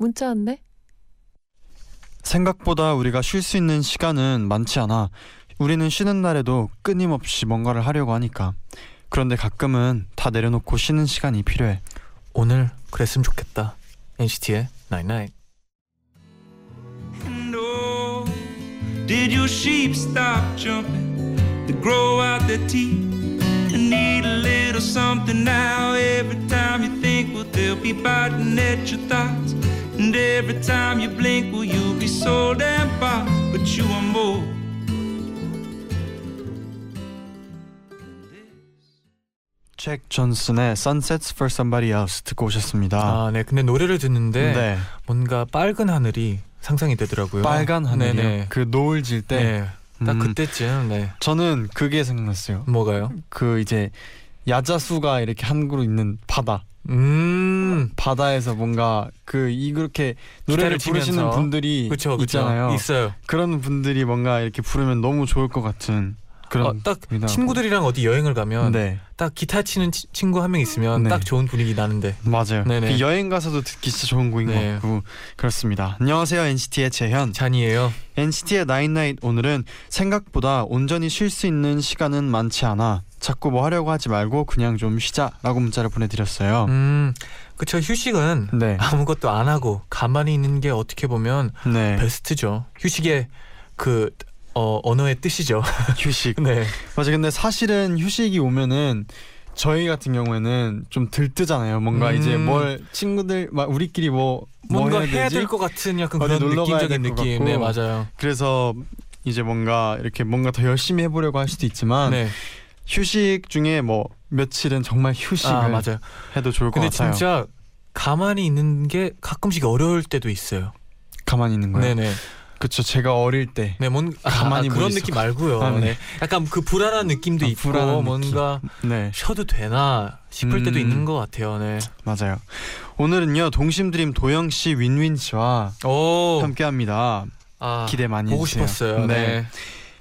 문자 왔네. 생각보다 우리가 쉴 수 있는 시간은 많지 않아. 우리는 쉬는 날에도 끊임없이 뭔가를 하려고 하니까. 그런데 가끔은 다 내려놓고 쉬는 시간이 필요해. 오늘 그랬으면 좋겠다. NCT의 Night Night. And oh, did your sheep stop jumping to grow out their teeth? And need a little something now every time you think, well, they'll be biting at your thoughts. And every time you blink, well, you'll be so damn far, but you are more. 잭 존슨의 Sunsets for Somebody Else 듣고 오셨습니다. 아, 네. 근데 노래를 듣는데 네. 뭔가 빨간 하늘이 상상이 되더라고요. 빨간 하늘이요. 네네. 그 노을 질 때. 네. 딱 음, 그때쯤 네. 저는 그게 생각났어요. 뭐가요? 그 이제 야자수가 이렇게 한 그루 있는 바다. 음. 바다에서 뭔가 그 이렇게 노래를 기타를 부르시는 치면서. 분들이 그렇죠. 그렇죠. 있잖아요. 있어요. 그런 분들이 뭔가 이렇게 부르면 너무 좋을 것 같은 그런 어, 딱 친구들이랑 어디 여행을 가면 네 딱 기타 치는 치- 친구 한 명 있으면 네. 딱 좋은 분위기 나는데. 맞아요. 네네. 그 여행 가서도 듣기 진짜 좋은 곡인 네. 것 같고 그렇습니다. 안녕하세요 NCT의 재현. 잔이에요. NCT의 나인나잇 오늘은 생각보다 온전히 쉴 수 있는 시간은 많지 않아. 자꾸 뭐 하려고 하지 말고 그냥 좀 쉬자라고 문자를 보내드렸어요. 음. 그쵸 휴식은 네, 아무것도 안 하고 가만히 있는 게 어떻게 보면 네, 베스트죠. 휴식의 그 어, 언어의 뜻이죠. 휴식. 네. 맞아. 근데 사실은 휴식이 오면은 저희 같은 경우에는 좀 들뜨잖아요. 뭔가 음. 이제 뭘 친구들 막 우리끼리 뭐, 뭐 뭔가 해야 해야 되지? 될것 같은 약간 그런 느낌적인 느낌. 같고. 네 맞아요. 그래서 이제 뭔가 이렇게 뭔가 더 열심히 해보려고 할 수도 있지만 네. 휴식 중에 뭐 며칠은 정말 휴식을 아 맞아요. 해도 좋을 것 근데 같아요. 진짜 가만히 있는 게 가끔씩 어려울 때도 있어요. 가만히 있는 거예요. 네네. 그렇죠. 제가 어릴 때 네, 뭔 가만히 아, 못 그런. 느낌 말고요. 아, 네. 네. 약간 그 불안한 느낌도 아, 있고 불안한 느낌. 뭔가 네, 쉬어도 되나 싶을 때도 음. 있는 것 같아요. 네. 맞아요. 오늘은요 동심드림 도영 씨, 윈윈 씨와 오, 함께합니다. 아, 기대 많이 보고 해주세요. 싶었어요. 네. 네.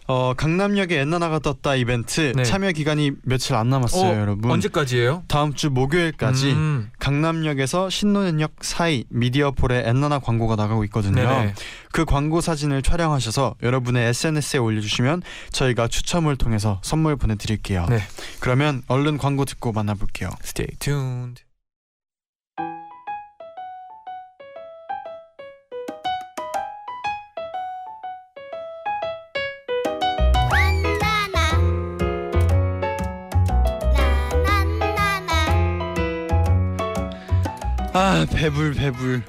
어 강남역에 엔나나가 떴다 이벤트 네. 참여 기간이 며칠 안 남았어요, 어, 여러분. 언제까지예요? 다음 주 목요일까지 음, 강남역에서 신논현역 사이 미디어폴에 엔나나 광고가 나가고 있거든요. 네네. 그 광고 사진을 촬영하셔서 여러분의 SNS에 올려주시면 저희가 추첨을 통해서 선물 보내드릴게요. 네. 그러면 얼른 광고 듣고 만나볼게요. Stay tuned. 아 배불 배불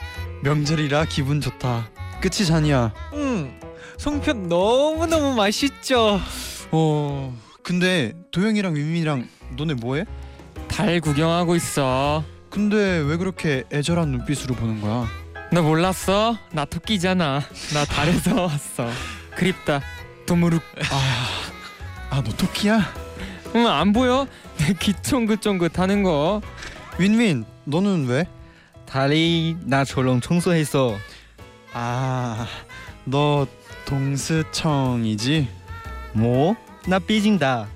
명절이라 기분 좋다. 끝이 잔이야. 음, 송편 너무 너무 맛있죠. 어 근데 도영이랑 윈윈이랑 너네 뭐해? 달 구경하고 있어. 근데 왜 그렇게 애절한 눈빛으로 보는 거야? 너 몰랐어? 나 토끼잖아. 나 달에서 왔어. 그립다. 도무룩. 아너 토끼야? 응, 안 보여? 내 귀 쫑긋쫑긋 하는 거. 윈윈 너는 왜? 달이 나 졸롱 청소했어. 아 너 동스청이지? 뭐? 나 삐진다.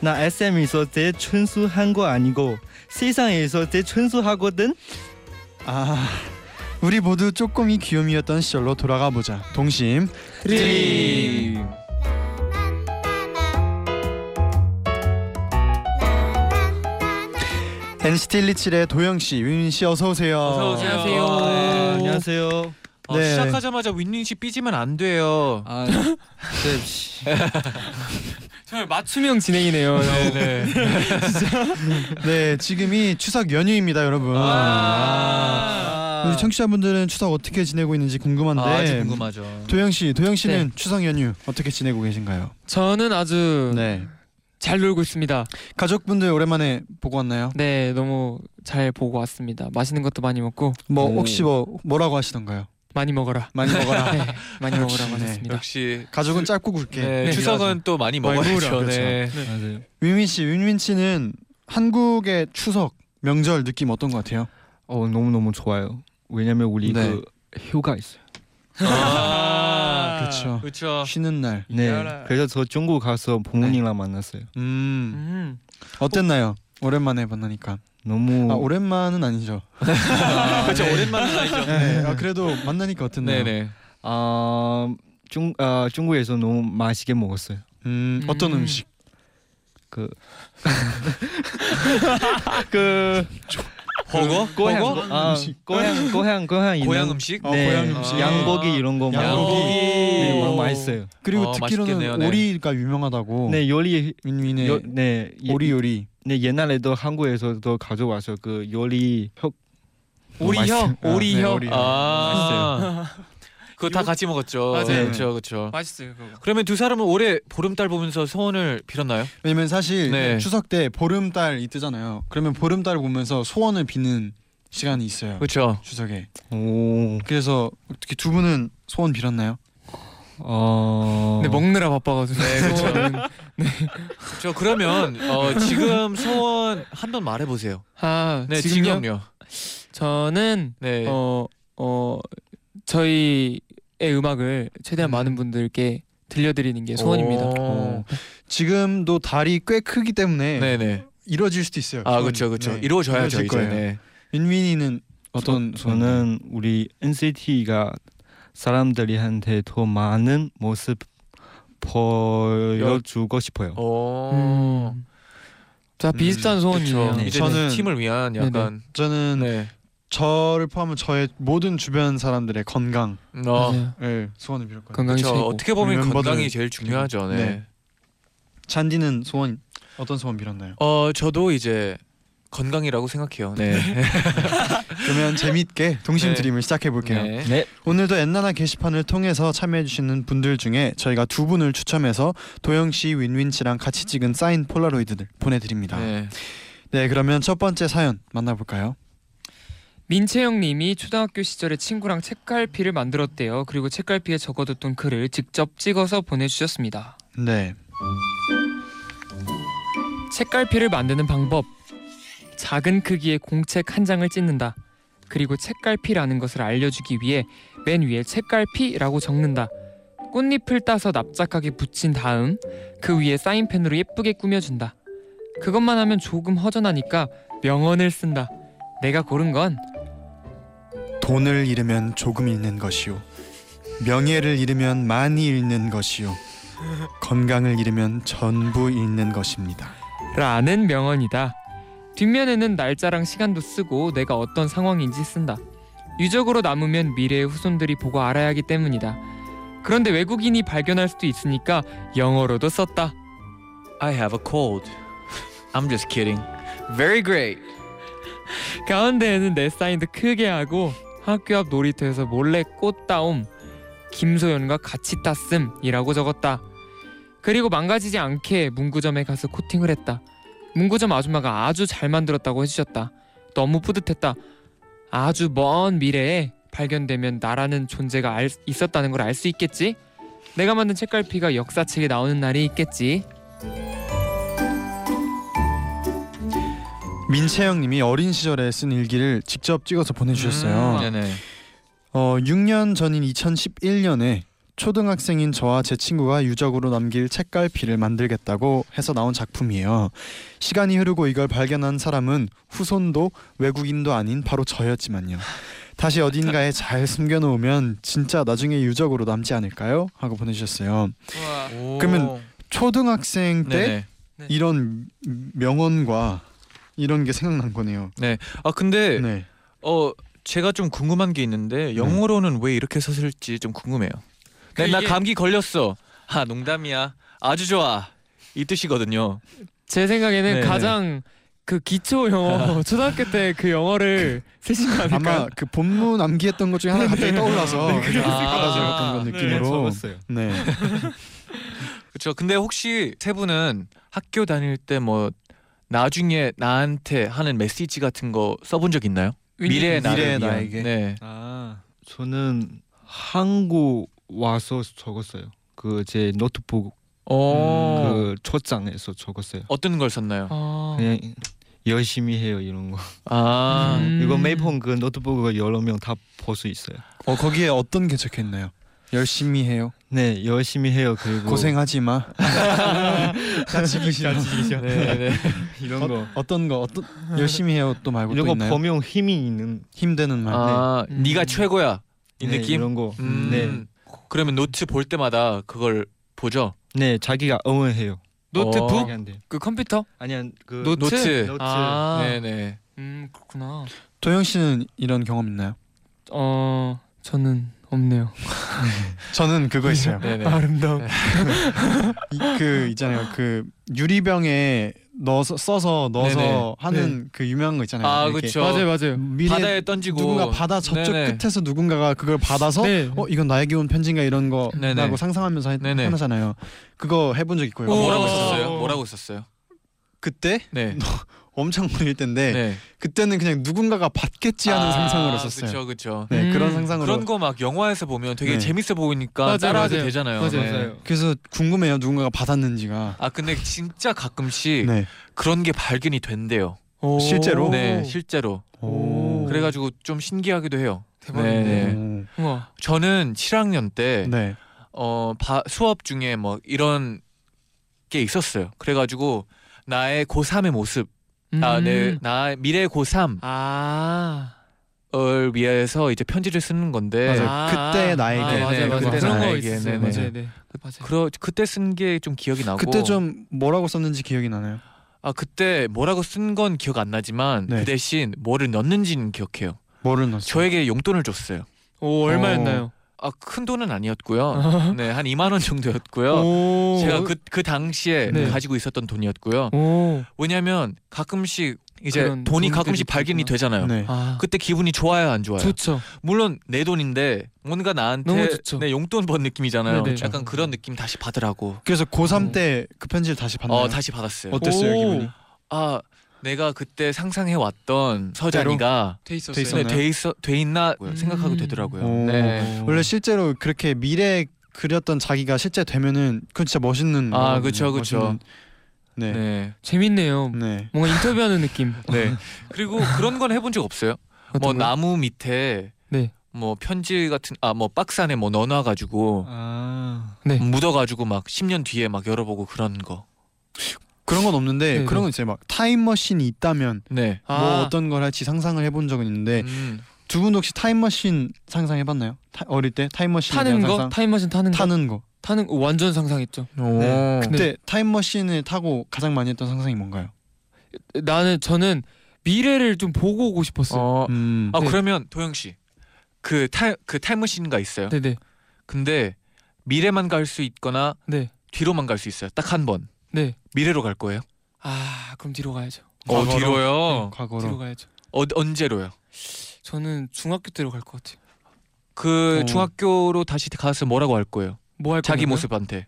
나 SM 있을 때春수한 거 아니고 세상에 있을 때春수하거든. 아 우리 모두 쪼꼬미 귀요미였던 시절로 돌아가 보자. 동심 드림. NCT 127의 도영 씨, 윈윈 씨 어서 오세요. 어서 오세요. 안녕하세요. 아, 안녕하세요. 어, 네. 시작하자마자 윈윈 씨 삐지면 안 돼요. 아, 네, 씨. 정말 맞춤형 진행이네요. 네네. 네, 지금이 추석 연휴입니다, 여러분. 아. 우리 청취자분들은 추석 어떻게 지내고 있는지 궁금한데. 아, 아주 궁금하죠. 도영 씨, 도영 씨는 네. 추석 연휴 어떻게 지내고 계신가요? 저는 아주 네. 잘 놀고 있습니다. 가족분들 오랜만에 보고 왔나요? 네, 너무 잘 보고 왔습니다. 맛있는 것도 많이 먹고 뭐 오. 혹시 뭐 뭐라고 하시던가요? 많이 먹어라. 많이 먹어라. 네, 많이 역시, 먹으라고 네. 역시 가족은 짧고 굵게. 네, 네, 추석은 또 많이 먹어야죠. 먹으라, 네. 맞아요. 윈윈 씨, 윈윈 씨는 한국의 추석 명절 느낌 어떤 것 같아요? 어 너무 너무 좋아요. 왜냐면 우리 네. 그 휴가 있어요. 아, 그렇죠. 그렇죠. 쉬는 날. 네. 그래서 저 중국 가서 부모님랑 만났어요. 음 음. 어땠나요? 오랜만에 만나니까. 너무 아 오랜만은 아니죠. 그렇죠. 오랜만은 아니죠. 네. 아, 그래도 만나니까 어땠나요? 네네. 아, 중, 아 중국에서 너무 맛있게 먹었어요. 음, 어떤 음. 음식? 그, 그 허거? 고향, 허거? 아, 음식. 고향, 고향, 고향 있는 고향 음식? 어, 네, 고향 음식. 양고기 이런 거 양고기. 먹고 네, 너무 오. 맛있어요. 그리고 어, 듣기로는 맛있겠네요, 네. 오리가 유명하다고. 네, 요리, 윈윈의 요, 네, 예- 오리 요리. 네 옛날에도 한국에서도 가져와서 그 요리 혁 오리혀, 맛있어요. 오리혀. 네, 오리. 아. 그거 다 같이 먹었죠. 맞아요. 그렇죠, 그렇죠. 맛있어요 그거. 그러면 두 사람은 올해 보름달 보면서 소원을 빌었나요? 왜냐면 사실 네. 추석 때 보름달이 뜨잖아요. 그러면 보름달을 보면서 소원을 비는 시간이 있어요. 그렇죠. 추석에. 오, 그래서 어떻게 두 분은 소원 빌었나요? 어, 근데 먹느라 바빠가지고. 네, 그쵸. 소원은. 저 그러면 어, 지금 소원 한 번 말해 보세요. 아 네, 지금요? 지금요. 저는 네. 어, 어 저희의 음악을 최대한 음. 많은 분들께 들려드리는 게 소원입니다. 오. 지금도 달이 꽤 크기 때문에 네, 네. 이루어질 수도 있어요. 아. 그렇죠, 그렇죠. 네. 이루어져야죠 이제. 거예요. 네. 윈윈이는 어떤 저, 저는 우리 NCT가 사람들이한테 더 많은 모습 보여주고 싶어요. 오. 음. 자 비슷한 소원이에요. 그쵸. 네. 저는- 팀을 위한 약간 저는 네. 저를 포함한 저의 모든 주변 사람들의 건강을 어. 소원을 빌었거든요. 건강이 그쵸. 최고. 어떻게 보면 멤버들- 건강이 제일 중요하죠. 네. 네. 잔디는 소원 어떤 소원 빌었나요? 어 저도 이제 건강이라고 생각해요. 네. 그러면 재밌게 동심 네. 드림을 시작해 볼게요. 네. 네, 오늘도 엔나나 게시판을 통해서 참여해 주시는 분들 중에 저희가 두 분을 추첨해서 도영 씨, 윈윈 씨랑 같이 찍은 사인 폴라로이드들 보내드립니다. 네. 네. 그러면 첫 번째 사연 만나볼까요? 민채영님이 초등학교 시절에 친구랑 책갈피를 만들었대요. 그리고 책갈피에 적어뒀던 글을 직접 찍어서 보내주셨습니다. 네. 책갈피를 만드는 방법. 작은 크기의 공책 한 장을 찢는다. 그리고 책갈피라는 것을 알려주기 위해 맨 위에 책갈피라고 적는다. 꽃잎을 따서 납작하게 붙인 다음 그 위에 사인펜으로 예쁘게 꾸며준다. 그것만 하면 조금 허전하니까 명언을 쓴다. 내가 고른 건 돈을 잃으면 조금 잃는 것이요. 명예를 잃으면 많이 잃는 것이요. 건강을 잃으면 전부 잃는 것입니다. 라는 명언이다. 뒷면에는 날짜랑 시간도 쓰고 내가 어떤 상황인지 쓴다. 유적으로 남으면 미래의 후손들이 보고 알아야 하기 때문이다. 그런데 외국인이 발견할 수도 있으니까 영어로도 썼다. I have a cold. I'm just kidding. Very great. 가운데에는 내 사인도 크게 하고 학교 앞 놀이터에서 몰래 꽃 따옴 김소연과 같이 땄음이라고 적었다. 그리고 망가지지 않게 문구점에 가서 코팅을 했다. 문구점 아줌마가 아주 잘 만들었다고 해주셨다. 너무 뿌듯했다. 아주 먼 미래에 발견되면 나라는 존재가 알, 있었다는 걸 알 수 있겠지? 내가 만든 책갈피가 역사책에 나오는 날이 있겠지. 민채영님이 어린 시절에 쓴 일기를 직접 찍어서 보내주셨어요. 음. 어, 6년 전인 2011년에 초등학생인 저와 제 친구가 유적으로 남길 책갈피를 만들겠다고 해서 나온 작품이에요. 시간이 흐르고 이걸 발견한 사람은 후손도 외국인도 아닌 바로 저였지만요. 다시 어딘가에 잘 숨겨놓으면 진짜 나중에 유적으로 남지 않을까요? 하고 보내주셨어요. 오. 그러면 초등학생 때 네네. 이런 명언과 이런 게 생각난 거네요. 아 근데 네. 어 제가 좀 궁금한 게 있는데 영어로는 왜 이렇게 썼을지 좀 궁금해요. 네, 나 이게- 감기 걸렸어. 아 농담이야. 아주 좋아. 이 뜻이거든요. 제 생각에는 네네. 가장 그 기초 영어 초등학교 때 그 영어를 쓰신 거? 아마 그 본문 암기했던 것 중에 하나 갑자기 떠올라서 네, 그냥 그랬을 받아들였던 건 네, 느낌으로. 적었어요. 네. 그렇죠. 근데 혹시 세 분은 학교 다닐 때 뭐 나중에 나한테 하는 메시지 같은 거 써본 적 있나요? 미래의 나를 미래의 위한. 나에게. 네. 아 저는 한국 와서 적었어요. 그 제 노트북 어. 그 초장에서 적었어요. 어떤 걸 썼나요? 아, 그냥 열심히 해요 이런 거. 아. 음. 이거 메이폰 그 노트북을 여러 명 다 볼 수 있어요. 어 거기에 어떤 게 적혀 있나요? 열심히 해요. 네 열심히 해요 그리고 고생하지 마. 같이 계시죠. 네, 네. 이런 거. 어, 어떤 거 어떤 열심히 해요 또 말고 이런 또 거 있나요? 보면 힘이 있는 힘드는 말. 아, 네. 네가 음. 최고야. 이 네, 느낌? 이런 거. 음. 네. 그러면 노트 볼 때마다 그걸 보죠. 네 자기가 응원해요. 노트북 어. 자기한테. 그 컴퓨터 아니야 그 노트? 노트. 노트. 아, 네, 네. 음 그렇구나. 도영 씨는 이런 경험 있나요? 어 저는 없네요. 저는 그거 있어요. 네, 네. 아름다운. 이, 그 있잖아요. 그 유리병에 넣어서 써서 넣어서 네네. 하는 그 유명한 거 있잖아요. 아, 그쵸. 맞아요, 맞아요. 바다에 던지고 누군가 바다 저쪽 네네. 끝에서 누군가가 그걸 받아서 네. 어 이건 나에게 온 편지인가 이런 거 네네. 라고 상상하면서 하. 하잖아요. 그거 해본 적 있고요. 어, 뭐라고 오. 썼어요? 뭐라고 썼어요? 그때 네. 엄청 어릴 때인데 네. 그때는 그냥 누군가가 받겠지 하는 아, 상상으로 썼어요. 그렇죠, 그렇죠. 네 음, 그런 상상으로. 그런 거 막 영화에서 보면 되게 네. 재밌어 보이니까 따라하게. 되잖아요. 맞아요, 네. 맞아요. 그래서 궁금해요 누군가가 받았는지가. 아 근데 진짜 가끔씩 네. 그런 게 발견이 된대요. 오. 실제로? 네, 실제로. 오. 그래가지고 좀 신기하기도 해요. 대박이네. 네. 오. 우와. 저는 7학년 때 네. 어, 바, 수업 중에 뭐 이런 게 있었어요. 그래가지고 나의 고3의 모습, 아, 음. 내, 나 미래 고3을 아. 위해서 이제 편지를 쓰는 건데 맞아요. 그때 나에게. 아, 네, 맞아요, 네, 맞아요. 그때 그런 거 나에게. 있었어요. 네네. 맞아요, 네. 맞아요. 그러, 그때 쓴 게 좀 기억이 나고 그때 좀 뭐라고 썼는지 기억이 나나요? 아 그때 뭐라고 쓴 건 기억 안 나지만 네. 그 대신 뭐를 넣는지는 기억해요. 뭐를 넣었어요? 저에게 용돈을 줬어요. 오 얼마였나요? 아 큰 돈은 아니었고요. 네, 한 2만 원 정도였고요. 오. 제가 그, 그 당시에 네. 가지고 있었던 돈이었고요. 오. 왜냐하면 가끔씩 이제 돈이 가끔씩 발견이 있었구나. 되잖아요. 네. 아. 그때 기분이 좋아요, 안 좋아요? 좋죠. 물론 내 돈인데 뭔가 나한테. 내 용돈 번 느낌이잖아요. 네네. 약간 그런 느낌 다시 받으라고. 그래서 고3 오. 때그 편지를 다시 받나요? 어 다시 받았어요. 어땠어요 오. 기분이? 아 내가 그때 상상해 왔던 서자니가 돼 있었어요. 돼 네? 돼 있어 돼 있나 음. 생각하게 되더라고요. 오. 네. 원래 실제로 그렇게 미래 그렸던 자기가 실제 되면은 그건 진짜 멋있는 아, 그쵸. 멋있는- 네. 네. 네. 재밌네요. 네. 뭔가 인터뷰하는 느낌. 네. 그리고 그런 건 해본 적 없어요. 뭐 거요? 나무 밑에 네. 뭐 편지 같은 아 뭐 박스 안에 뭐 넣어놔 가지고 아. 네. 묻어 가지고 막 10년 뒤에 막 열어보고 그런 거. 그런 건 없는데 네네. 그런 건 있어요. 막 타임머신이 있다면 네. 아. 뭐 어떤 걸 할지 상상을 해본 적은 있는데 음. 두 분도 혹시 타임머신 상상해봤나요? 타, 어릴 때 타임머신에 타는 거? 상상? 타임머신 타는 거? 타는 거. 타는 거 완전 상상했죠. 오. 네. 그때 타임머신을 타고 가장 많이 했던 상상이 뭔가요? 나는 저는 미래를 좀 보고 오고 싶었어요. 어. 음. 아 네. 그러면 도영 씨. 그 타임 그 타임머신가 있어요. 네네. 근데 미래만 갈 수 있거나 네. 뒤로만 갈 수 있어요. 딱 한 번. 네. 미래로 갈 거예요? 아 그럼 뒤로 가야죠. 어 과거로? 뒤로요. 과거로. 뒤로 가야죠. 어 언제로요? 저는 중학교 때로 갈 것 같아요. 그 어. 중학교로 다시 가서 뭐라고 할 거예요? 뭐할 자기 건가요? 모습한테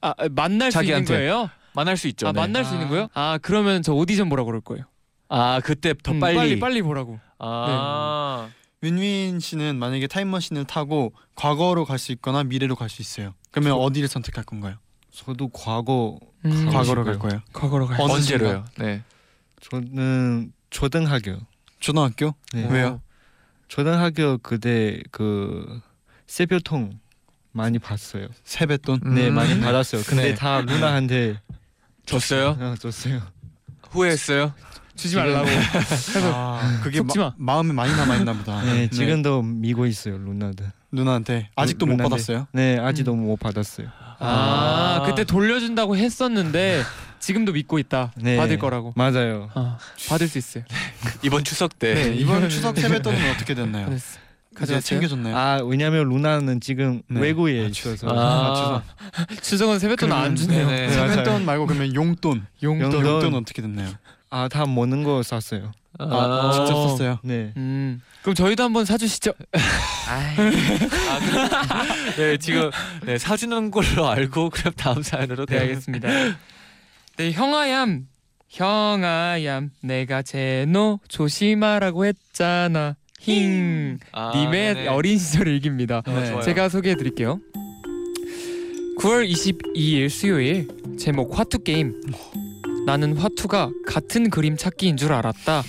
아 아, 만날 수 자기한테. 있는 거예요? 만날 수 있죠. 아 네. 만날 수 아. 있는 거예요? 아 그러면 저 오디션 보라고 그럴 거예요. 아 그때 더 음, 빨리. 빨리 빨리 보라고. 아 윤윈 씨는 만약에 타임머신을 타고 과거로 갈 수 있거나 미래로 갈 수 있어요. 그러면 저- 어디를 선택할 건가요? 저도 과거 음, 과거로. 갈 거예요. 과거로 갈. 언제로요? 네. 저는 초등학교. 초등학교? 네. 왜요? 초등학교 그때 그 세표통 많이 봤어요. 세뱃돈? 네 음. 많이 받았어요. 근데 네. 다 누나한테 줬어요? 어, 줬어요. 후회했어요? 주지 말라고. 아, 그게 마. 마, 마음에 많이 남아 있나 보다. 네, 지금도 미고 있어요 누나들. 누나한테 아직도 못 누나한테. 받았어요? 네 아직도 못 받았어요. 아, 그때 돌려준다고 했었는데 지금도 믿고 있다. 네. 받을 거라고. 맞아요. 아, 받을 수 있어요. 이번 추석 때 네, 이번 추석 세뱃돈은 어떻게 됐나요? 받았어. 이제 가져왔어요? 챙겨줬나요? 아 왜냐면 루나는 지금 네. 외국에 아, 있어서 아, 추석은 세뱃돈 안 주네요. 네. 세뱃돈 말고 그러면 용돈. 용돈. 용돈. 용돈 어떻게 됐나요? 아다 먹는 거 샀어요. 아, 직접 썼어요. 네. 음. 그럼 저희도 한번 사주시죠. 아, 그럼- 네 지금 네, 사주는 걸로 알고 그럼 다음 사연으로 네 알겠습니다. 네 형아얌 형아얌 내가 제노 조심하라고 했잖아 힝 아, 님의 네네. 어린 시절 일기입니다. 어, 네. 좋아요. 제가 소개해 드릴게요. 9월 22일 수요일 제목 화투 게임. 나는 화투가 같은 그림 찾기인 줄 알았다.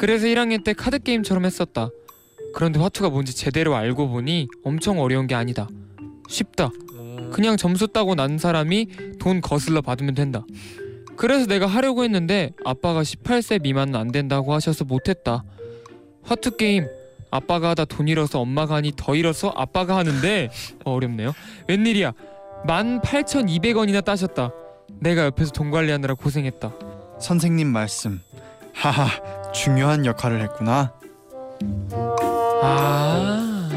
그래서 1학년 때 카드 게임처럼 했었다. 그런데 화투가 뭔지 제대로 알고 보니 엄청 어려운 게 아니다. 쉽다. 음. 그냥 점수 따고 난 사람이 돈 거슬러 받으면 된다. 그래서 내가 하려고 했는데 아빠가 18세 미만은 안 된다고 하셔서 못했다. 화투 게임 아빠가 하다 돈 잃어서 엄마가 하니 더 잃어서 아빠가 하는데 어, 어렵네요. 웬일이야? 18,200원이나 따셨다. 내가 옆에서 돈 관리하느라 고생했다. 선생님 말씀. 하하 중요한 역할을 했구나. 아.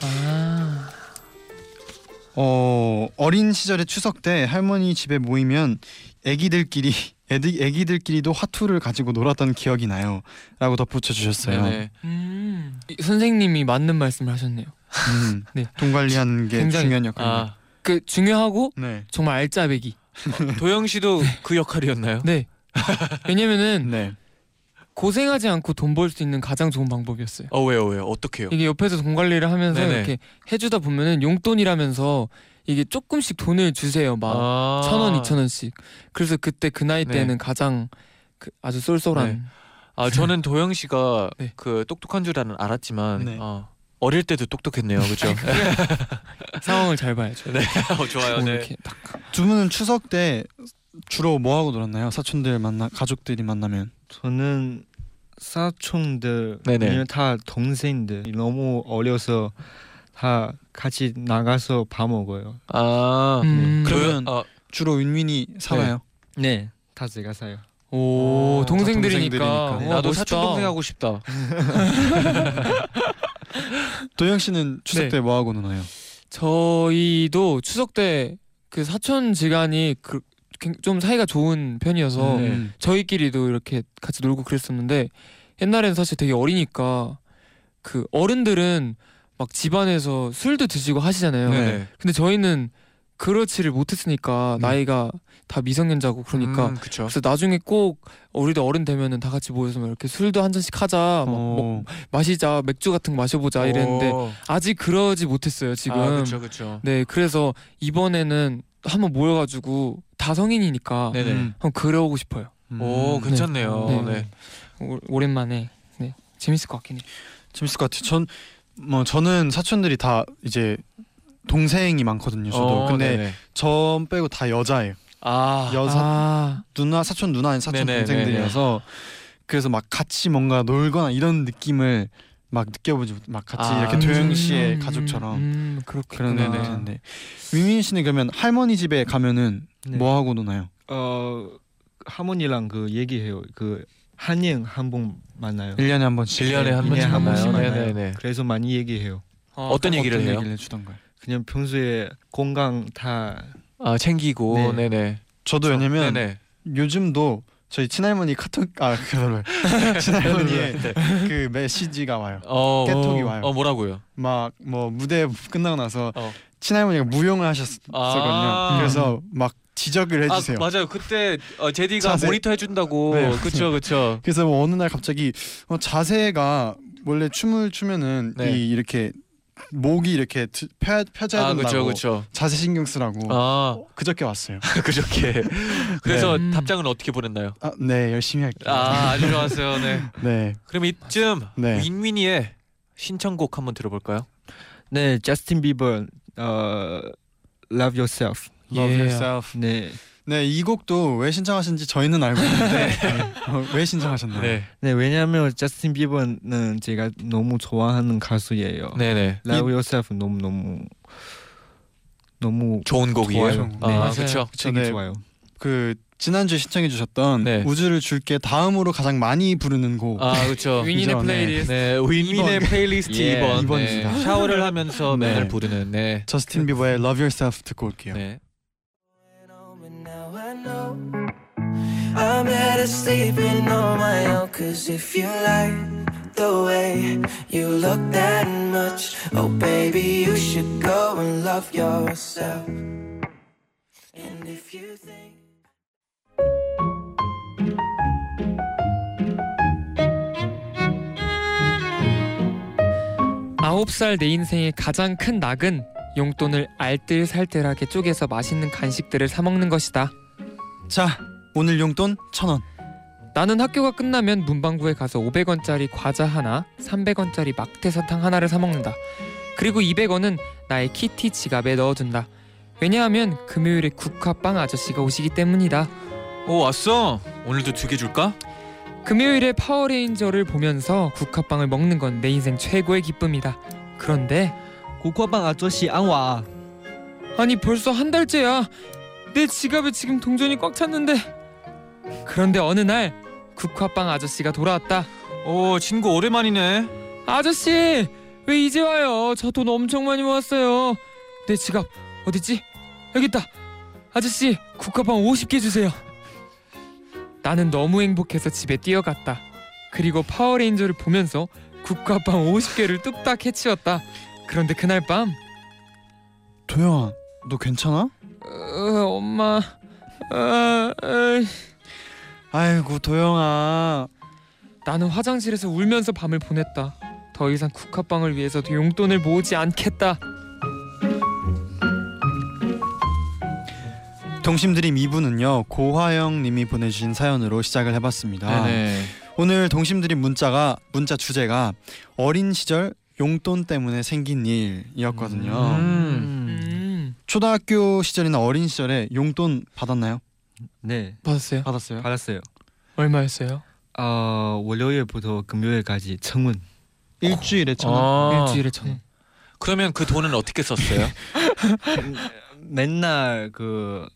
아. 어 어린 시절의 추석 때 할머니 집에 모이면 애기들끼리 애들 애기들끼리도 화투를 가지고 놀았던 기억이 나요.라고 덧붙여 주셨어요. 음. 이- 선생님이 맞는 말씀을 하셨네요. 음, 네. 돈 관리하는 게 굉장히- 중요한 역할. 아 그 중요하고 네. 정말 알짜배기. 도영 씨도 그 역할이었나요? 네. 왜냐면은 네. 고생하지 않고 돈 벌 수 있는 가장 좋은 방법이었어요. 어 왜요 왜요 어떻게요? 이게 옆에서 돈 관리를 하면서 네네. 이렇게 해주다 보면은 용돈이라면서 이게 조금씩 돈을 주세요. 막 아. 천 원, 이천 원씩. 그래서 그때 그 나이 네. 때는 가장 그 아주 쏠쏠한. 네. 아 저는 도영 씨가 네. 그 똑똑한 줄은 알았지만 네. 어, 어릴 때도 똑똑했네요, 그렇죠? 상황을 잘 봐야죠. 네, 어, 좋아요. 뭐 네. 분은 추석 때 주로 뭐 하고 놀았나요? 사촌들 만나 가족들이 만나면. 저는 사촌들. 아니면 다 동생들 너무 어려서 다 같이 나가서 밥 먹어요. 아 음. 그러면 도영- 어, 주로 윤민이 사나요? 네, 다 제가 사요. 오 어, 동생들이니까. 다 동생들이니까. 우와, 나도 멋있다. 사촌 동생 하고 싶다. 도영 씨는 추석 네. 때뭐 하고 노나요? 저희도 추석 때 그 사촌 지간이 그, 굉- 좀 사이가 좋은 편이어서 음. 저희끼리도 이렇게 같이 놀고 그랬었는데 옛날에는 사실 되게 어리니까 그 어른들은 막 집안에서 술도 드시고 하시잖아요. 네네. 근데 저희는 그렇지를 못했으니까 네. 나이가 다 미성년자고 그러니까 음, 그쵸. 그래서 나중에 꼭 우리도 어른 되면은 다 같이 모여서 막 이렇게 술도 한 잔씩 하자, 막 어. 먹- 마시자, 맥주 같은 거 마셔보자 이랬는데 오. 아직 그러지 못했어요 지금. 아, 그쵸 그쵸. 네, 그래서 이번에는 한번 모여가지고 다 성인이니까 네네. 음. 한번 그려오고 싶어요. 오 음. 괜찮네요. 네. 네. 오, 오랜만에 네 재밌을 것 같긴 해요. 재밌을 것 같아요. 전 뭐 저는 사촌들이 다 이제 동생이 많거든요. 저도. 어, 근데 네네. 전 빼고 다 여자예요. 아 여사 아, 누나 사촌 누나 아닌 사촌 네네, 동생들이어서 그래서 막 같이 뭔가 놀거나 이런 느낌을 막 느껴보지 못- 막 같이 아. 이렇게 도영 씨의 음, 가족처럼 음, 그런. 네네. 느낌인데 위민 씨는 그러면 할머니 집에 가면은 네. 뭐 하고 노나요? 어 할머니랑 그 얘기해요. 그 한행 한번 만나요. 1년에 한 번씩 1년에 한 번씩 만나요. 만나요. 네네 네. 그래서 많이 얘기해요. 어, 어떤 얘기를 해요? 얘기를 해주던 거예요. 그냥 평소에 건강 다 아 챙기고 네. 네네. 저도 왜냐면 네네. 요즘도 저희 친할머니 카톡 아 그걸 친할머니의 그 메시지가 와요. 어 깨톡이 어, 와요. 어 뭐라고요? 막 뭐 무대 끝나고 나서 어. 친할머니가 무용을 하셨었거든요. 아. 그래서 막 지적을 해주세요. 아 맞아요. 그때 어, 제디가 자세. 모니터 해준다고. 네. 그쵸 그쵸. 그래서 뭐 어느 날 갑자기 어, 자세가 원래 춤을 추면은 네. 이 이렇게 목이 이렇게 드- 펴, 펴져야 아 된다고 그쵸 그쵸. 자세 신경 쓰라고 아 그저께 왔어요. 그저께. 그래서 네. 답장은 어떻게 보냈나요? 아, 네 열심히 할게요. 아 아주 좋았어요. 네. 네. 그럼 이쯤 네. 윈윈이의 신청곡 한번 들어볼까요? 네, 비버 어 Love Yourself. Love 예. yourself. 네. 네, 이 곡도 왜 신청하신지 저희는 알고 있는데 어, 왜 신청하셨나요? 네. 네, 왜냐하면 저스틴 비버는 제가 너무 좋아하는 가수예요. 네네. Love Yourself 너무 너무 너무 좋은 곡이에요. 좋아요. 아 네. 맞아요. 그렇죠. 되게 네. 좋아요. 그 지난주에 신청해 주셨던 네. 우주를 줄게 다음으로 가장 많이 부르는 곡. 아 그렇죠. 윈윈의 이전에. 플레이리스트. 네, 이번. 플레이리스트 예, 2번. 이번입니다. 네. 샤워를 하면서 네. 맨날 부르는. 네. 저스틴 비버의 Love Yourself 듣고 올게요. know I'm better sleeping on my own Cause if you like the way you look that much Oh baby, you should go and love yourself And if you think 아홉 살 내 인생의 가장 큰 낙은 용돈을 알뜰살뜰하게 쪼개서 맛있는 간식들을 사 먹는 것이다. 자 오늘 용돈 천 원. 나는 학교가 끝나면 문방구에 가서 500원짜리 과자 하나, 300원짜리 막대 사탕 하나를 사 먹는다. 그리고 200원은 나의 키티 지갑에 넣어둔다. 왜냐하면 금요일에 국화빵 아저씨가 오시기 때문이다. 오 왔어. 오늘도 두 개 줄까? 금요일에 파워레인저를 보면서 국화빵을 먹는 건 내 인생 최고의 기쁨이다. 그런데 국화빵 아저씨 안 와. 아니 벌써 한 달째야. 내 지갑에 지금 동전이 꽉 찼는데. 그런데 어느 날 국화빵 아저씨가 돌아왔다. 오 친구 오랜만이네. 아저씨 왜 이제 와요? 저 돈 엄청 많이 모았어요. 내 지갑 어딨지? 여기 있다. 아저씨 국화빵 50개 주세요. 나는 너무 행복해서 집에 뛰어갔다. 그리고 파워레인저를 보면서 국화빵 50개를 뚝딱 해치웠다. 그런데 그날 밤 도영아 너 괜찮아? 어, 엄마 아, 아, 아이고 도영아. 나는 화장실에서 울면서 밤을 보냈다. 더 이상 국화빵을 위해서 용돈을 모으지 않겠다. 동심드림 2부는요 고화영 님이 보내주신 사연으로 시작을 해봤습니다. 네네. 오늘 동심드림 문자가 문자 주제가 어린 시절 용돈 때문에 생긴 일이었거든요. 음. 음, 초등학교 시절이나 어린 시절에 용돈 받았나요? 네, 받았어요? 받았어요? 받았어요. 얼마였어요? 어, 월요일부터 금요일까지 청문. 일주일에 천 원. 아, 일주일에 천 원. 그러면 그 돈은 어떻게 썼어요? 맨날 그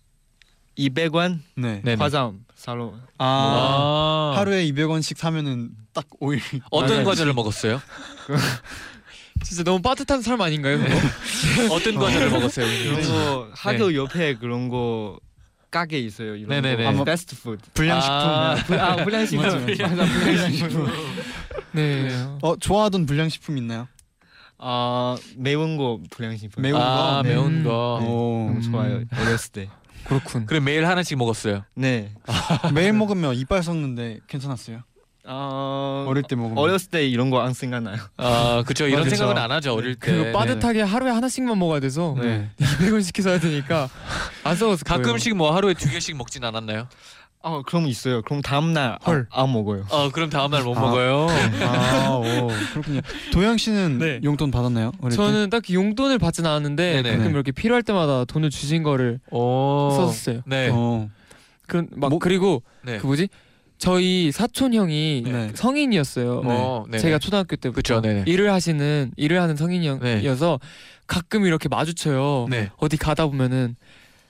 200원 네. 네네. 화장 사러 아, 아, 하루에 200원씩 사면은 딱 5일. 어떤. 과자를 먹었어요? 진짜 너무 빠듯한 삶 아닌가요? 그거? 어떤 과자를 먹었어요? 이런 거 학교 옆에 그런 거 가게 있어요. 이런 네네네. 거. 아마- 패스트 푸드. 불량식품. 아. 불- 아 불량식품. 맞아, 불량식품. 네. 어 좋아하던 불량식품 있나요? 아 매운 거 불량식품. 매운 아 거? 네. 매운 거. 네. 오. 너무 좋아요. 음. 어렸을 때. 그렇군. 그래 매일 하나씩 먹었어요. 네. 매일 먹으면 이빨 썩는데 괜찮았어요? 어, 어릴 때 먹으면. 어렸을 때 이런 거 안 생각나요. 아 그죠 이런 그렇죠. 생각은 안 하죠 어릴 때. 그리고 빠듯하게 하루에 하나씩만 먹어야 돼서 네. 200원 시켜서 해야 되니까 안 써서 가끔씩 뭐 하루에 두 개씩 먹진 않았나요? 아 그럼 있어요. 그럼 다음 날 헐. 안, 안 먹어요. 어 그럼 다음 날못 아. 먹어요. 아, 오, 그렇군요. 도영 씨는 네. 용돈 받았나요? 어릴 때? 저는 딱히 용돈을 받진 않았는데 네네. 가끔 이렇게 필요할 때마다 돈을 주신 거를 오. 썼어요. 네. 어. 그런 막 뭐- 그리고 네. 그 뭐지? 저희 사촌 형이 네. 성인이었어요. 어, 네네. 제가 초등학교 때부터 그쵸, 네네. 일을 하시는 일을 하는 성인이어서 가끔 이렇게 마주쳐요. 네. 어디 가다 보면은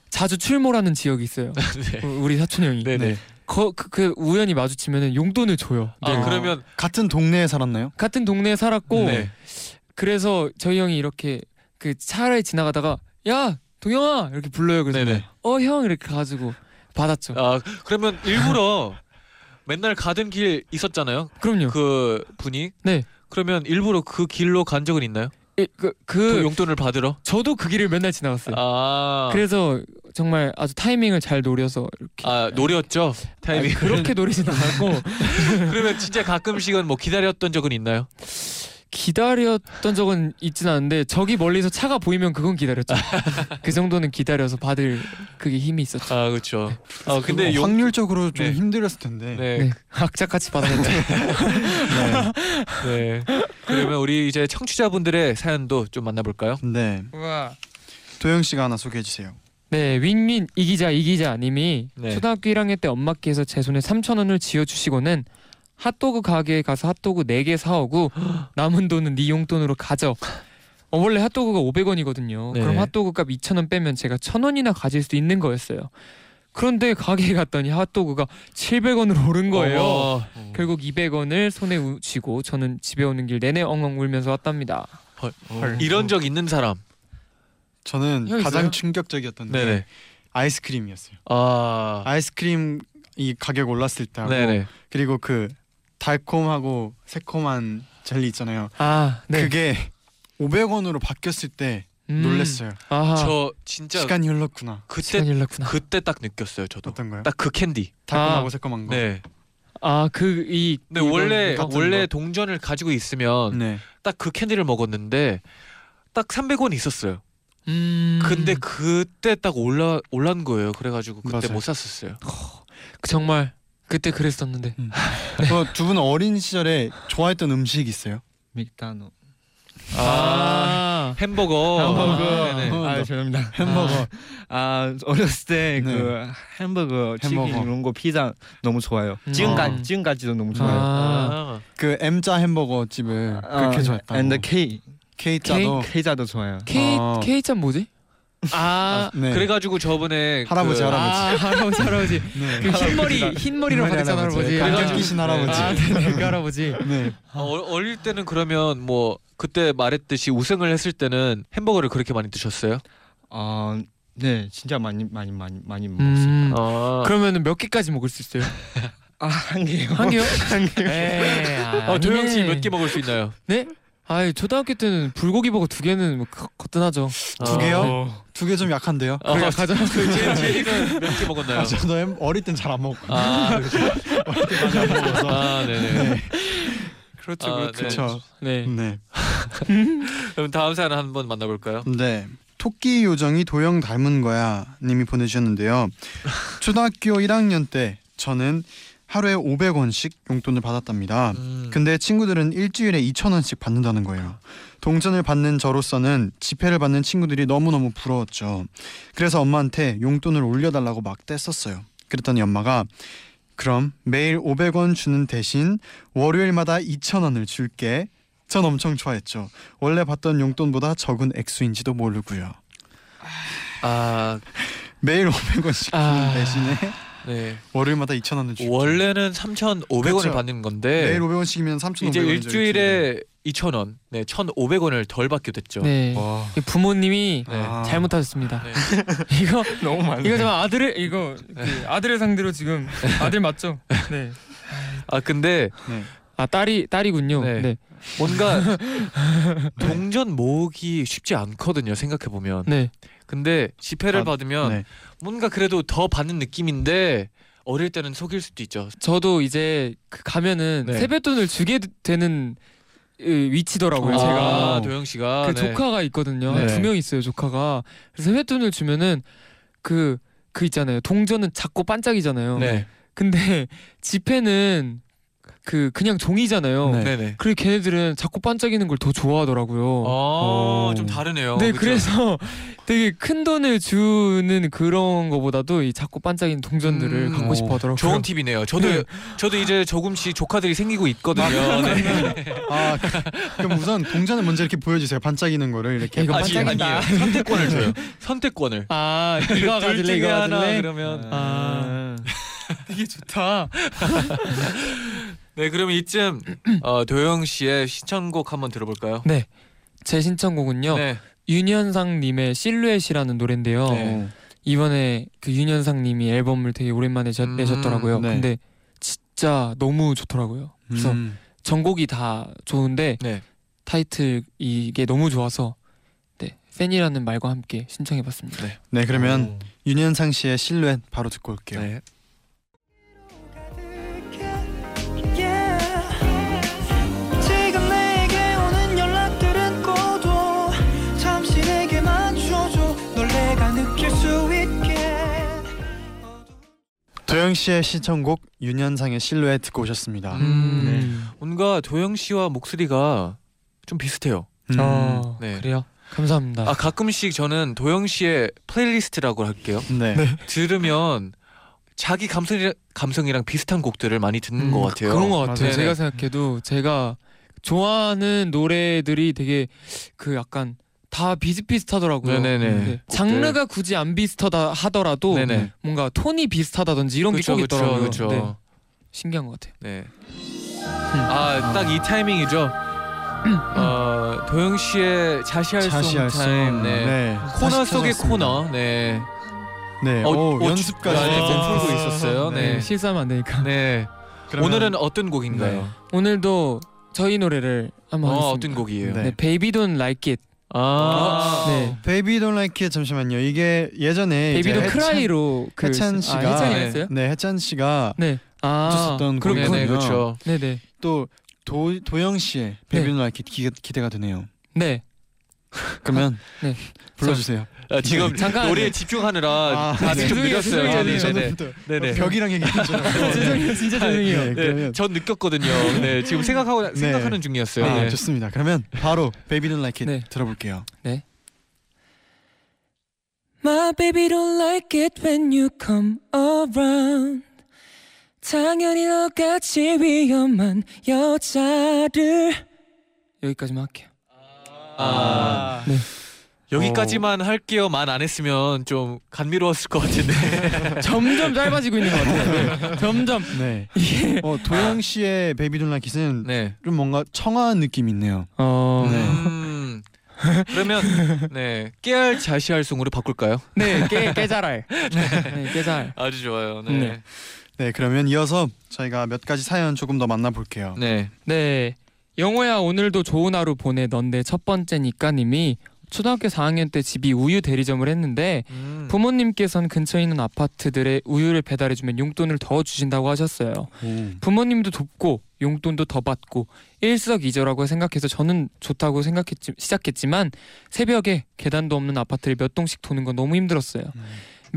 자주 출몰하는 지역이 있어요. 네. 우리 사촌 형이. 네네. 네. 거, 그, 그 우연히 마주치면은 용돈을 줘요. 아 네. 그러면 같은 동네에 살았나요? 같은 동네에 살았고 네. 그래서 저희 형이 이렇게 그 차를 지나가다가 야 동영아 이렇게 불러요. 그래서 네네. 어형 이렇게 가지고 받았죠. 아 그러면 일부러 맨날 가던 길 있었잖아요. 그럼요. 그 분이. 네. 그러면 일부러 그 길로 간 적은 있나요? 그, 그, 그그 용돈을 받으러? 저도 그 길을 맨날 지나갔어요. 아. 그래서 정말 아주 타이밍을 잘 노려서 이렇게 아 노렸죠 타이밍. 그렇게 노리진 않았고 그러면 진짜 가끔씩은 뭐 기다렸던 적은 있나요? 기다렸던 적은 있진 않은데 저기 멀리서 차가 보이면 그건 기다렸죠. 그 정도는 기다려서 받을 그게 힘이 있었죠. 아 그렇죠. 아 근데 어, 용. 확률적으로 좀 네. 힘들었을 텐데. 네. 네, 악착같이 받았는데 네. 그러면 우리 이제 청취자분들의 사연도 좀 만나볼까요? 네. 우와. 도영 씨가 하나 소개해 주세요. 네, 윈윈 이기자 이기자 님이 네. 초등학교 1학년 때 엄마께서 제 손에 3천 원을 쥐어 주시고는 핫도그 가게에 가서 핫도그 4개 사오고 남은 돈은 네 용돈으로 가져. 어, 원래 핫도그가 500원이거든요. 네. 그럼 핫도그 값 2,000원 빼면 제가 1,000원이나 가질 수 있는 거였어요. 그런데 가게에 갔더니 핫도그가 700원으로 오른 거예요. 어머. 결국 200원을 손에 우- 쥐고 저는 집에 오는 길 내내 엉엉 울면서 왔답니다. 헐. 이런 적 있는 사람. 저는 형 가장? 충격적이었던 게 네네. 아이스크림이었어요. 아. 아이스크림 이 가격 올랐을 때 하고 네네. 그리고 그 달콤하고 새콤한 젤리 있잖아요. 아, 네. 그게 500원으로 바뀌었을 때 음. 놀랬어요. 아하. 저 진짜 시간이 흘렀구나. 그때 시간이 흘렀구나. 그때 딱 느꼈어요. 저도 어떤 거요? 딱 그 캔디. 달콤하고 아. 새콤한 거. 네. 아 그 이 네 원래 원래 거. 동전을 가지고 있으면 네. 딱그 캔디를 먹었는데 딱 300원 있었어요. 음. 근데 그때 딱 올라 올란 거예요. 그래 가지고 그때 맞아요. 못 샀었어요. 정말 그때 그랬었는데. 어, 두 분은 어린 시절에 좋아했던 음식 있어요? 맥다노. 아. 햄버거. 햄버거. 아, 네네. 어, 아 너- 죄송합니다. 햄버거. 아 어렸을 때그 네. 햄버거, 치킨 햄버거. 이런 거 피자 너무 좋아요. 음. 지금까지 아. 지금까지도 너무 좋아요. 아. 아. 그 M자 햄버거 집을 그렇게 아, 좋아했다고. And K K자도 K자도 좋아요. K 아. K자 뭐지? 아. 네. 그래가지고 저번에 할아버지, 그, 할아버지. 아 할아버지 할아버지 네. 그 흰머리 흰머리로 가득 찬 할아버지 안경 끼신 할아버지. 아 네네 그 할아버지 네. 어, 어릴 때는 그러면 뭐 그때 말했듯이 우승을 했을 때는 햄버거를 그렇게 많이 드셨어요? 아, 네, 진짜 많이 많이 많이 많이 먹었어요. 음 아. 그러면은 몇 개까지 먹을 수 있어요? 아, 한 개요. 한 개요? 한 개. 에이 아, 어, 도영 씨 아니네. 몇개 먹을 수 있나요? 네? 아이 초등학교 때는 불고기 버거 두 개는 뭐 거- 거뜬하죠. 두 개요? 어. 두개 좀 약한데요. 어, 그래 가자. 그 제, 제이는 몇개 먹었나요? 아, 저도 햄- 어릴 땐 잘 안 먹고. 아, 어릴 때 많이 안 먹어서. 아, 네네. 그렇죠 아, 그렇죠. 그렇죠. 네. 네. 그럼 다음 사연 한번 만나볼까요? 네. 토끼 요정이 도영 닮은 거야 님이 보내주셨는데요. 초등학교 1학년 때 저는 하루에 500원씩 용돈을 받았답니다. 음. 근데 친구들은 일주일에 2,000원씩 받는다는 거예요. 동전을 받는 저로서는 지폐를 받는 친구들이 너무너무 부러웠죠. 그래서 엄마한테 용돈을 올려달라고 막 뗐었어요. 그랬더니 엄마가 그럼 매일 500원 주는 대신 월요일마다 2,000원을 줄게. 전 엄청 좋아했죠. 원래 받던 용돈보다 적은 액수인지도 모르고요. 아, 매일 500원씩 주는 아. 대신에 네. 월요일마다 2,000원을 줄게. 원래는 3,500원을 그렇죠. 받는 건데 매일 500원씩이면 3,500원. 이제 일주일에 2,000원, 네, 1,500원을 덜 받게 됐죠. 네. 와. 이 부모님이 네. 아. 잘못하셨습니다. 네. 이거 너무 많아요. 이거 좀 아들을 이거 그 아들을 상대로 지금 아들 맞죠? 네. 아 근데 네. 아 딸이 딸이군요. 네. 네. 뭔가 동전 모으기 쉽지 않거든요. 생각해 보면. 네. 근데 지폐를 아, 받으면 네. 뭔가 그래도 더 받는 느낌인데 어릴 때는 속일 수도 있죠. 저도 이제 그 가면은 네. 세뱃돈을 주게 되는 으, 위치더라고요. 아, 제가 아, 도영 씨가 그 네. 조카가 있거든요. 네. 두명 있어요 조카가. 그래서 세뱃돈을 주면은 그 그 있잖아요. 동전은 작고 반짝이잖아요. 네. 근데 지폐는 그 그냥 종이잖아요. 네. 네. 네. 그리고 걔네들은 자꾸 반짝이는 걸 더 좋아하더라고요. 아, 오. 좀 다르네요. 네, 그쵸? 그래서 되게 큰 돈을 주는 그런 거보다도 이 자꾸 반짝이는 동전들을 음, 갖고 오. 싶어 하더라고요. 좋은 팁이네요. 저도 네. 저도 이제 조금씩 조카들이 생기고 있거든요. 네. 아 그럼 우선 동전을 먼저 이렇게 보여주세요. 반짝이는 거를 이렇게. 이거 아니, 반짝인다. 선택권을 줘요. 선택권을. 아, 이거 둘 가질래 이거 하나 가질래. 그러면 아. 되게 좋다. 네 그러면 이쯤 어, 도영 씨의 시청곡 한번 들어볼까요? 제 신청곡은요. 네. 윤현상 님의 실루엣이라는 노래인데요. 네. 이번에 그 윤현상 님이 앨범을 되게 오랜만에 저- 음, 내셨더라고요. 네. 근데 진짜 너무 좋더라고요. 그래서 음. 전곡이 다 좋은데 네. 타이틀 이게 너무 좋아서 네 팬이라는 말과 함께 신청해봤습니다. 네. 네 그러면 윤현상 씨의 실루엣 바로 듣고 올게요. 네. 도영 씨의 신청곡 윤현상의 실루엣 듣고 오셨습니다. 음. 뭔가 도영 씨와 목소리가 좀 비슷해요. 음. 어, 네. 그래요? 감사합니다. 아 가끔씩 저는 도영 씨의 playlist라고 할게요. 네. 들으면 자기 감성이랑 감성이랑 비슷한 곡들을 많이 듣는 음, 것 같아요. 그런 것 같아요. 맞아요. 제가 생각해도 제가 좋아하는 노래들이 되게 그 약간 다 비슷비슷하더라고요. 네네네. 네. 장르가 굳이 안 비슷하다 하더라도 네네. 뭔가 톤이 비슷하다든지 이런 게 꼭 있더라고요. 그쵸. 네. 신기한 것 같아요. 네. 아딱 이 타이밍이죠. 어 도영 씨의 자시할 자시할 송 송. 타임. 네. 네. 코너 다시 속의 찾았습니다. 코너. 네. 네. 어, 오, 어, 연습까지. 아, 네, 풀고 있었어요. 네. 네, 실수하면 안 되니까. 네. 그러면- 오늘은 어떤 곡인가요? 네. 오늘도 저희 노래를 한번 어, 하겠습니다. 어떤 곡이에요? 네. 네, Baby Don't Like It. 아. 네. 베이비 돈 라이키 잠시만요. 이게 예전에 Baby 이제 Don't 해찬- Cry로 그 해찬 아, 씨가 해찬이 네. 네 해찬 씨가 네. 아, 붙였었던 그렇군요. 네네. 그렇죠. 네 네. 또 도, 도영 씨의 Baby Like It 기, 기대가 되네요. 네. 그러면 네. 불러주세요. 아, 지금 잠깐 노래에 집중하느라 아, 다들 좀 죄송해요, 느렸어요. 죄송해요. 네, 네, 네네. 저는 네네. 벽이랑 얘기했잖아요. 죄송해요. 진짜 죄송해요. 네, 네, 전 느꼈거든요. 네, 지금 생각하고 생각하는 중이었어요. 아, 네. 좋습니다. 그러면 바로 Baby Don't Like It 네. 들어볼게요. My baby don't like it when you come around. 당연히 너같이 위험한 여자를 여기까지만 할게요. 아, 네. 여기까지만 할게요만 안 했으면 좀 감미로웠을 것 같은데. 점점 짧아지고 있는 것 같아요. 네. 점점 네. 이게 어, 도영 씨의 베이비 돈 라이키는 네. 좀 뭔가 청아한 느낌이 있네요. 어. 네. 음, 그러면 네 깨알 자시할 송으로 바꿀까요? 네, 깨 깨자랄. 네, 깨잘. 아주 좋아요. 네. 네. 네, 그러면 이어서 저희가 몇 가지 사연 조금 더 만나볼게요. 네. 네. 영호야 오늘도 좋은 하루 보내 넌데 첫 번째니까 님이 초등학교 4학년 때 집이 우유 대리점을 했는데 음. 부모님께서는 근처에 있는 아파트들에 우유를 배달해주면 용돈을 더 주신다고 하셨어요. 부모님도 돕고 용돈도 더 받고 일석이조라고 생각해서 저는 좋다고 생각했지 시작했지만 새벽에 계단도 없는 아파트를 몇 동씩 도는 건 너무 힘들었어요.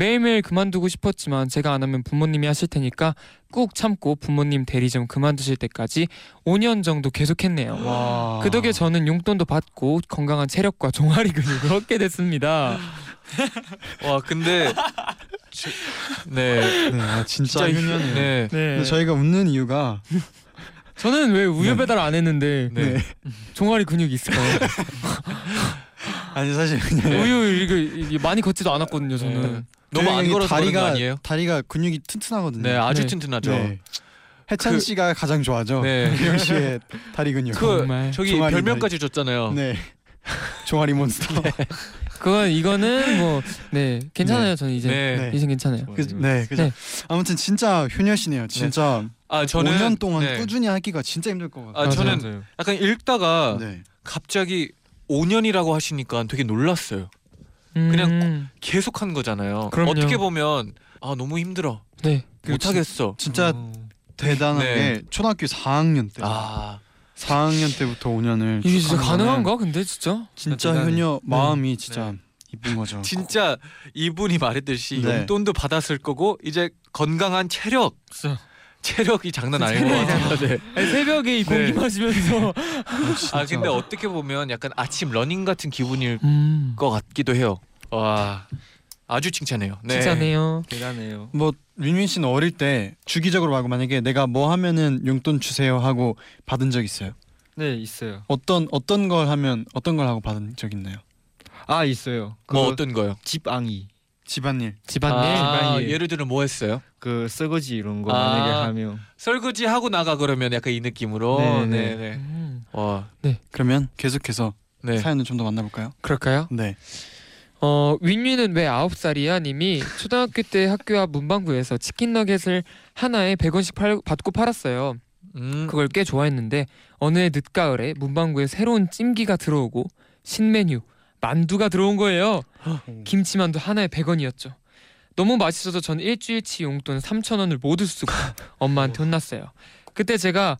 매일매일 그만두고 싶었지만 제가 안 하면 부모님이 하실 테니까 꾹 참고 부모님 대리 점 그만두실 때까지 5년 정도 계속했네요. 와. 그 덕에 저는 용돈도 받고 건강한 체력과 종아리 근육을 얻게 됐습니다. 와 근데 저- 네. 네, 아, 진짜 효녀네요. 네. 네. 저희가 웃는 이유가 저는 왜 우유 네. 배달 안 했는데 네. 종아리 근육이 있을까요? 아니 사실 그냥 우유 이거, 많이 걷지도 않았거든요. 저는. 네. 너무 안 도영이 걸어서 그런 거 다리가 아니에요? 다리가 근육이 튼튼하거든요. 네, 아주 네. 튼튼하죠. 네. 해찬 그- 씨가 가장 좋아하죠. 네. 도영 씨의 다리 근육. 그 정말. 저기 별명까지 줬잖아요. 네. 종아리 몬스터. 그건 이거는 뭐 네 괜찮아요. 저는 이제 네. 네. 이제 괜찮아요. 그, 네, 그죠. 네. 아무튼 진짜 효녀시네요. 진짜 아 저는 5년 동안 네. 꾸준히 하기가 진짜 힘들 것 같아요. 아 저는 약간 읽다가 네. 갑자기 5년이라고 하시니까 되게 놀랐어요. 음, 그냥 계속 한 거잖아요. 그럼요. 어떻게 보면 아 너무 힘들어. 네. 못 하겠어. 진짜 대단한 네. 게 초등학교 4학년 때. 아 4학년 때부터 5년을 이게 진짜 가능한가? 근데 진짜 진짜 대단해. 효녀 마음이 진짜 이쁜 거죠. 진짜 이분이 말했듯이 네. 용돈도 받았을 거고 이제 건강한 체력 진짜. 체력이 장난 아닌 것 같아요. 네. 아니, 새벽에 이 공기 네. 마시면서 아 근데 어떻게 보면 약간 아침 러닝 같은 기분일 음, 것 같기도 해요. 와 아주 칭찬해요. 네. 진짜네요. 대단해요. 뭐 윈윈 씨는 어릴 때 주기적으로 말고 만약에 내가 뭐 하면은 용돈 주세요 하고 받은 적 있어요? 네 있어요. 어떤 어떤 걸 하면 어떤 걸 하고 받은 적 있나요? 아 있어요. 그뭐 어떤 거요? 집앙이 집안일. 집안일. 아, 집안일. 예를 들어 뭐 했어요? 그 설거지 이런 거 아. 만약에 하면 설거지 하고 나가 그러면 약간 이 느낌으로. 네, 네, 네. 네. 음, 와, 그러면 계속해서 네. 사연을 좀 더 만나볼까요? 그럴까요? 네. 어 윈윈은 왜 아홉 살이야? 님이 초등학교 때 학교 앞 문방구에서 치킨 너겟을 하나에 100원씩 팔, 받고 팔았어요. 음, 그걸 꽤 좋아했는데 어느 해 늦가을에 문방구에 새로운 찜기가 들어오고 신메뉴 만두가 들어온 거예요. 김치만두 하나에 100원이었죠. 너무 맛있어서 전 일주일치 용돈 3천 원을 모두 쓰고 엄마한테 혼났어요. 그때 제가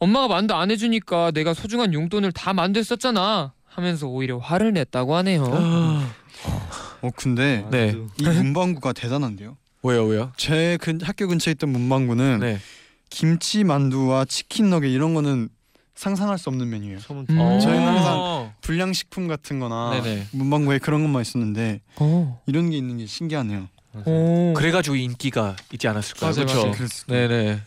엄마가 만두 안 해주니까 내가 소중한 용돈을 다 만두에 썼잖아 하면서 오히려 화를 냈다고 하네요. 어 근데 네. 이 문방구가 대단한데요. 왜요, 왜요? 제 근, 학교 근처에 있던 문방구는 네. 김치 만두와 치킨 너겟 이런 거는 상상할 수 없는 메뉴예요. 음. 어. 저희는 항상 불량식품 같은 거나 네네. 문방구에 그런 것만 있었는데 오. 이런 게 있는 게 신기하네요. 오. 그래가지고 인기가 있지 않았을까요? 맞아요, 그렇죠. 네네.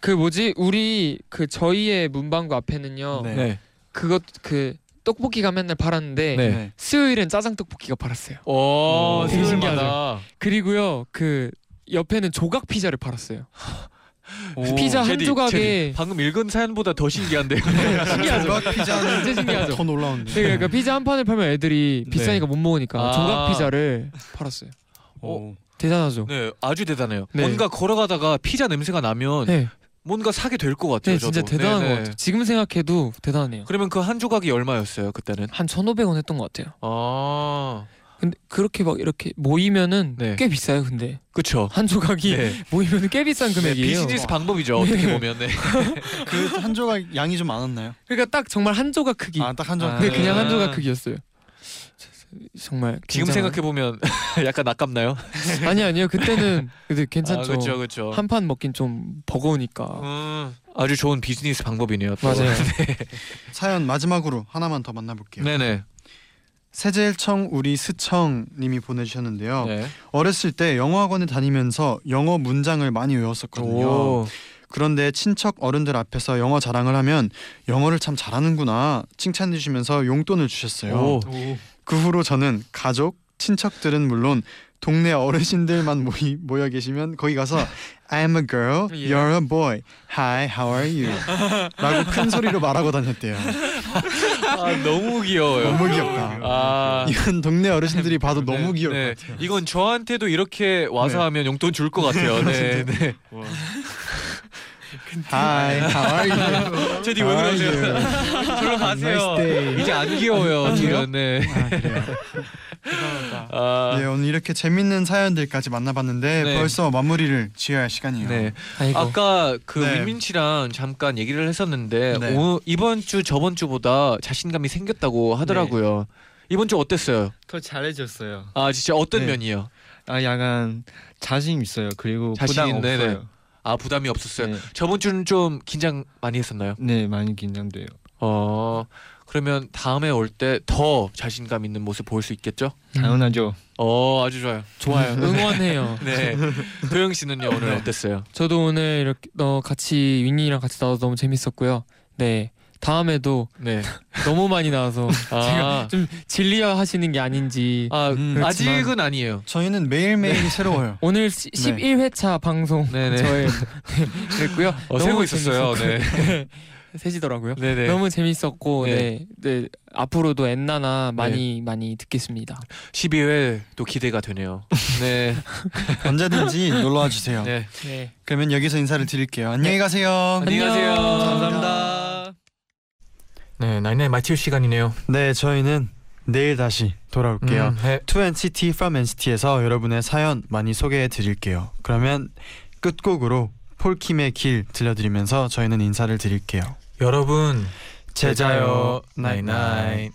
그 뭐지 우리 그 저희의 문방구 앞에는요 네. 네. 그것 그 떡볶이가 맨날 팔았는데 네. 네. 수요일엔 짜장 떡볶이가 팔았어요. 오, 되게 신기하다. 그리고요 그 옆에는 조각 피자를 팔았어요. 오. 피자 한 제디, 조각에 제디, 방금 읽은 사연보다 더 신기한데요. 신기하죠. 조각 피자는 진짜 신기하죠. 더 놀라운데. 네, 그러니까 피자 한 판을 팔면 애들이 네. 비싸니까 못 먹으니까 아. 조각 피자를 팔았어요. 오. 대단하죠. 네, 아주 대단해요. 네. 뭔가 걸어가다가 피자 냄새가 나면 네, 뭔가 사게 될 것 같아요. 네 진짜 저도. 대단한 네네. 것 같아요. 지금 생각해도 대단해요. 그러면 그 한 조각이 얼마였어요 그때는? 한 1,500원 했던 것 같아요. 아, 근데 그렇게 막 이렇게 모이면은 네. 꽤 비싸요. 근데 그쵸. 한 조각이 네. 모이면 꽤 비싼 네, 금액이에요. 비즈니스 방법이죠. 어떻게 보면. 네. 그 한 조각 양이 좀 많았나요? 그러니까 딱 정말 한 조각 크기. 아 딱 한 조각. 아, 네, 네. 그냥 한 조각 크기였어요. 정말 지금 굉장한- 생각해 보면 약간 아깝나요? 아니 아니요 그때는 근데 괜찮죠. 그렇죠, 그렇죠. 한판 먹긴 좀 버거우니까. 음, 아주 좋은 비즈니스 방법이네요. 또. 맞아요. 사연 마지막으로 하나만 더 만나볼게요. 네네. 세제일청 우리 스청님이 보내주셨는데요. 네. 어렸을 때 영어학원에 다니면서 영어 문장을 많이 외웠었거든요. 오. 그런데 친척 어른들 앞에서 영어 자랑을 하면 영어를 참 잘하는구나 칭찬해 주시면서 용돈을 주셨어요. 오. 그 후로 저는 가족, 친척들은 물론 동네 어르신들만 모이, 모여 계시면 거기 가서 I'm a girl, Yeah. you're a boy, hi, how are you? 라고 큰 소리로 말하고 다녔대요. 아, 너무 귀여워요. 너무 귀엽다. 아. 이건 동네 어르신들이 봐도 너무 귀여울 네. 것 같아요. 이건 저한테도 이렇게 와서 네. 하면 용돈 줄 것 같아요. 네. 네. Hi, how are you? 제디 왜 그러세요? 저로 가세요. 이제 안 귀여워요. 지금. 네. 아, 그래요. 아, 네, 오늘 이렇게 재밌는 사연들까지 만나봤는데 네. 벌써 마무리를 지어야 할 시간이에요. 네. 아이고. 아까 그 네. 민민 씨랑 잠깐 얘기를 했었는데 네. 오, 이번 주 저번 주보다 자신감이 생겼다고 하더라고요. 이번 주 어땠어요? 더 잘해졌어요. 아 진짜 어떤 네. 면이요? 아 약간 자신 있어요. 그리고 자신, 부담 네네. 없어요. 아 부담이 없었어요. 네. 저번 주는 좀 긴장 많이 했었나요? 네 많이 긴장돼요. 어 그러면 다음에 올 때 더 자신감 있는 모습 보일 수 있겠죠? 당연하죠. 어 아주 좋아요. 좋아요. 응원해요. 네. 도영 씨는요 오늘 어땠어요? 저도 오늘 이렇게 어, 같이 윈이랑 같이 나와서 너무 재밌었고요. 네. 다음에도 네. 너무 많이 나와서 아, 제가 좀 질리어 하시는 게 아닌지 아 음, 아직은 아니에요. 저희는 매일매일이 새로워요. 오늘 시, 네. 11회차 방송 네네. 저의 그랬고요. 어, 세고 있었어요. 네. 세지더라고요. 네네. 너무 재밌었고 네. 네. 네. 앞으로도 엔나나 많이 많이 듣겠습니다. 12회 또 기대가 되네요. 네. 언제든지 놀러 와 주세요. 네. 네. 그러면 여기서 인사를 드릴게요. 안녕히 가세요. 안녕히 가세요. 감사합니다. 네, 나인나인 마칠 시간이네요. 네, 저희는 내일 다시 돌아올게요. 음, 네. To NCT from NCT에서 여러분의 사연 많이 소개해 드릴게요. 그러면 끝곡으로 폴킴의 길 들려드리면서 저희는 인사를 드릴게요. 여러분 제자요. 나잇나잇.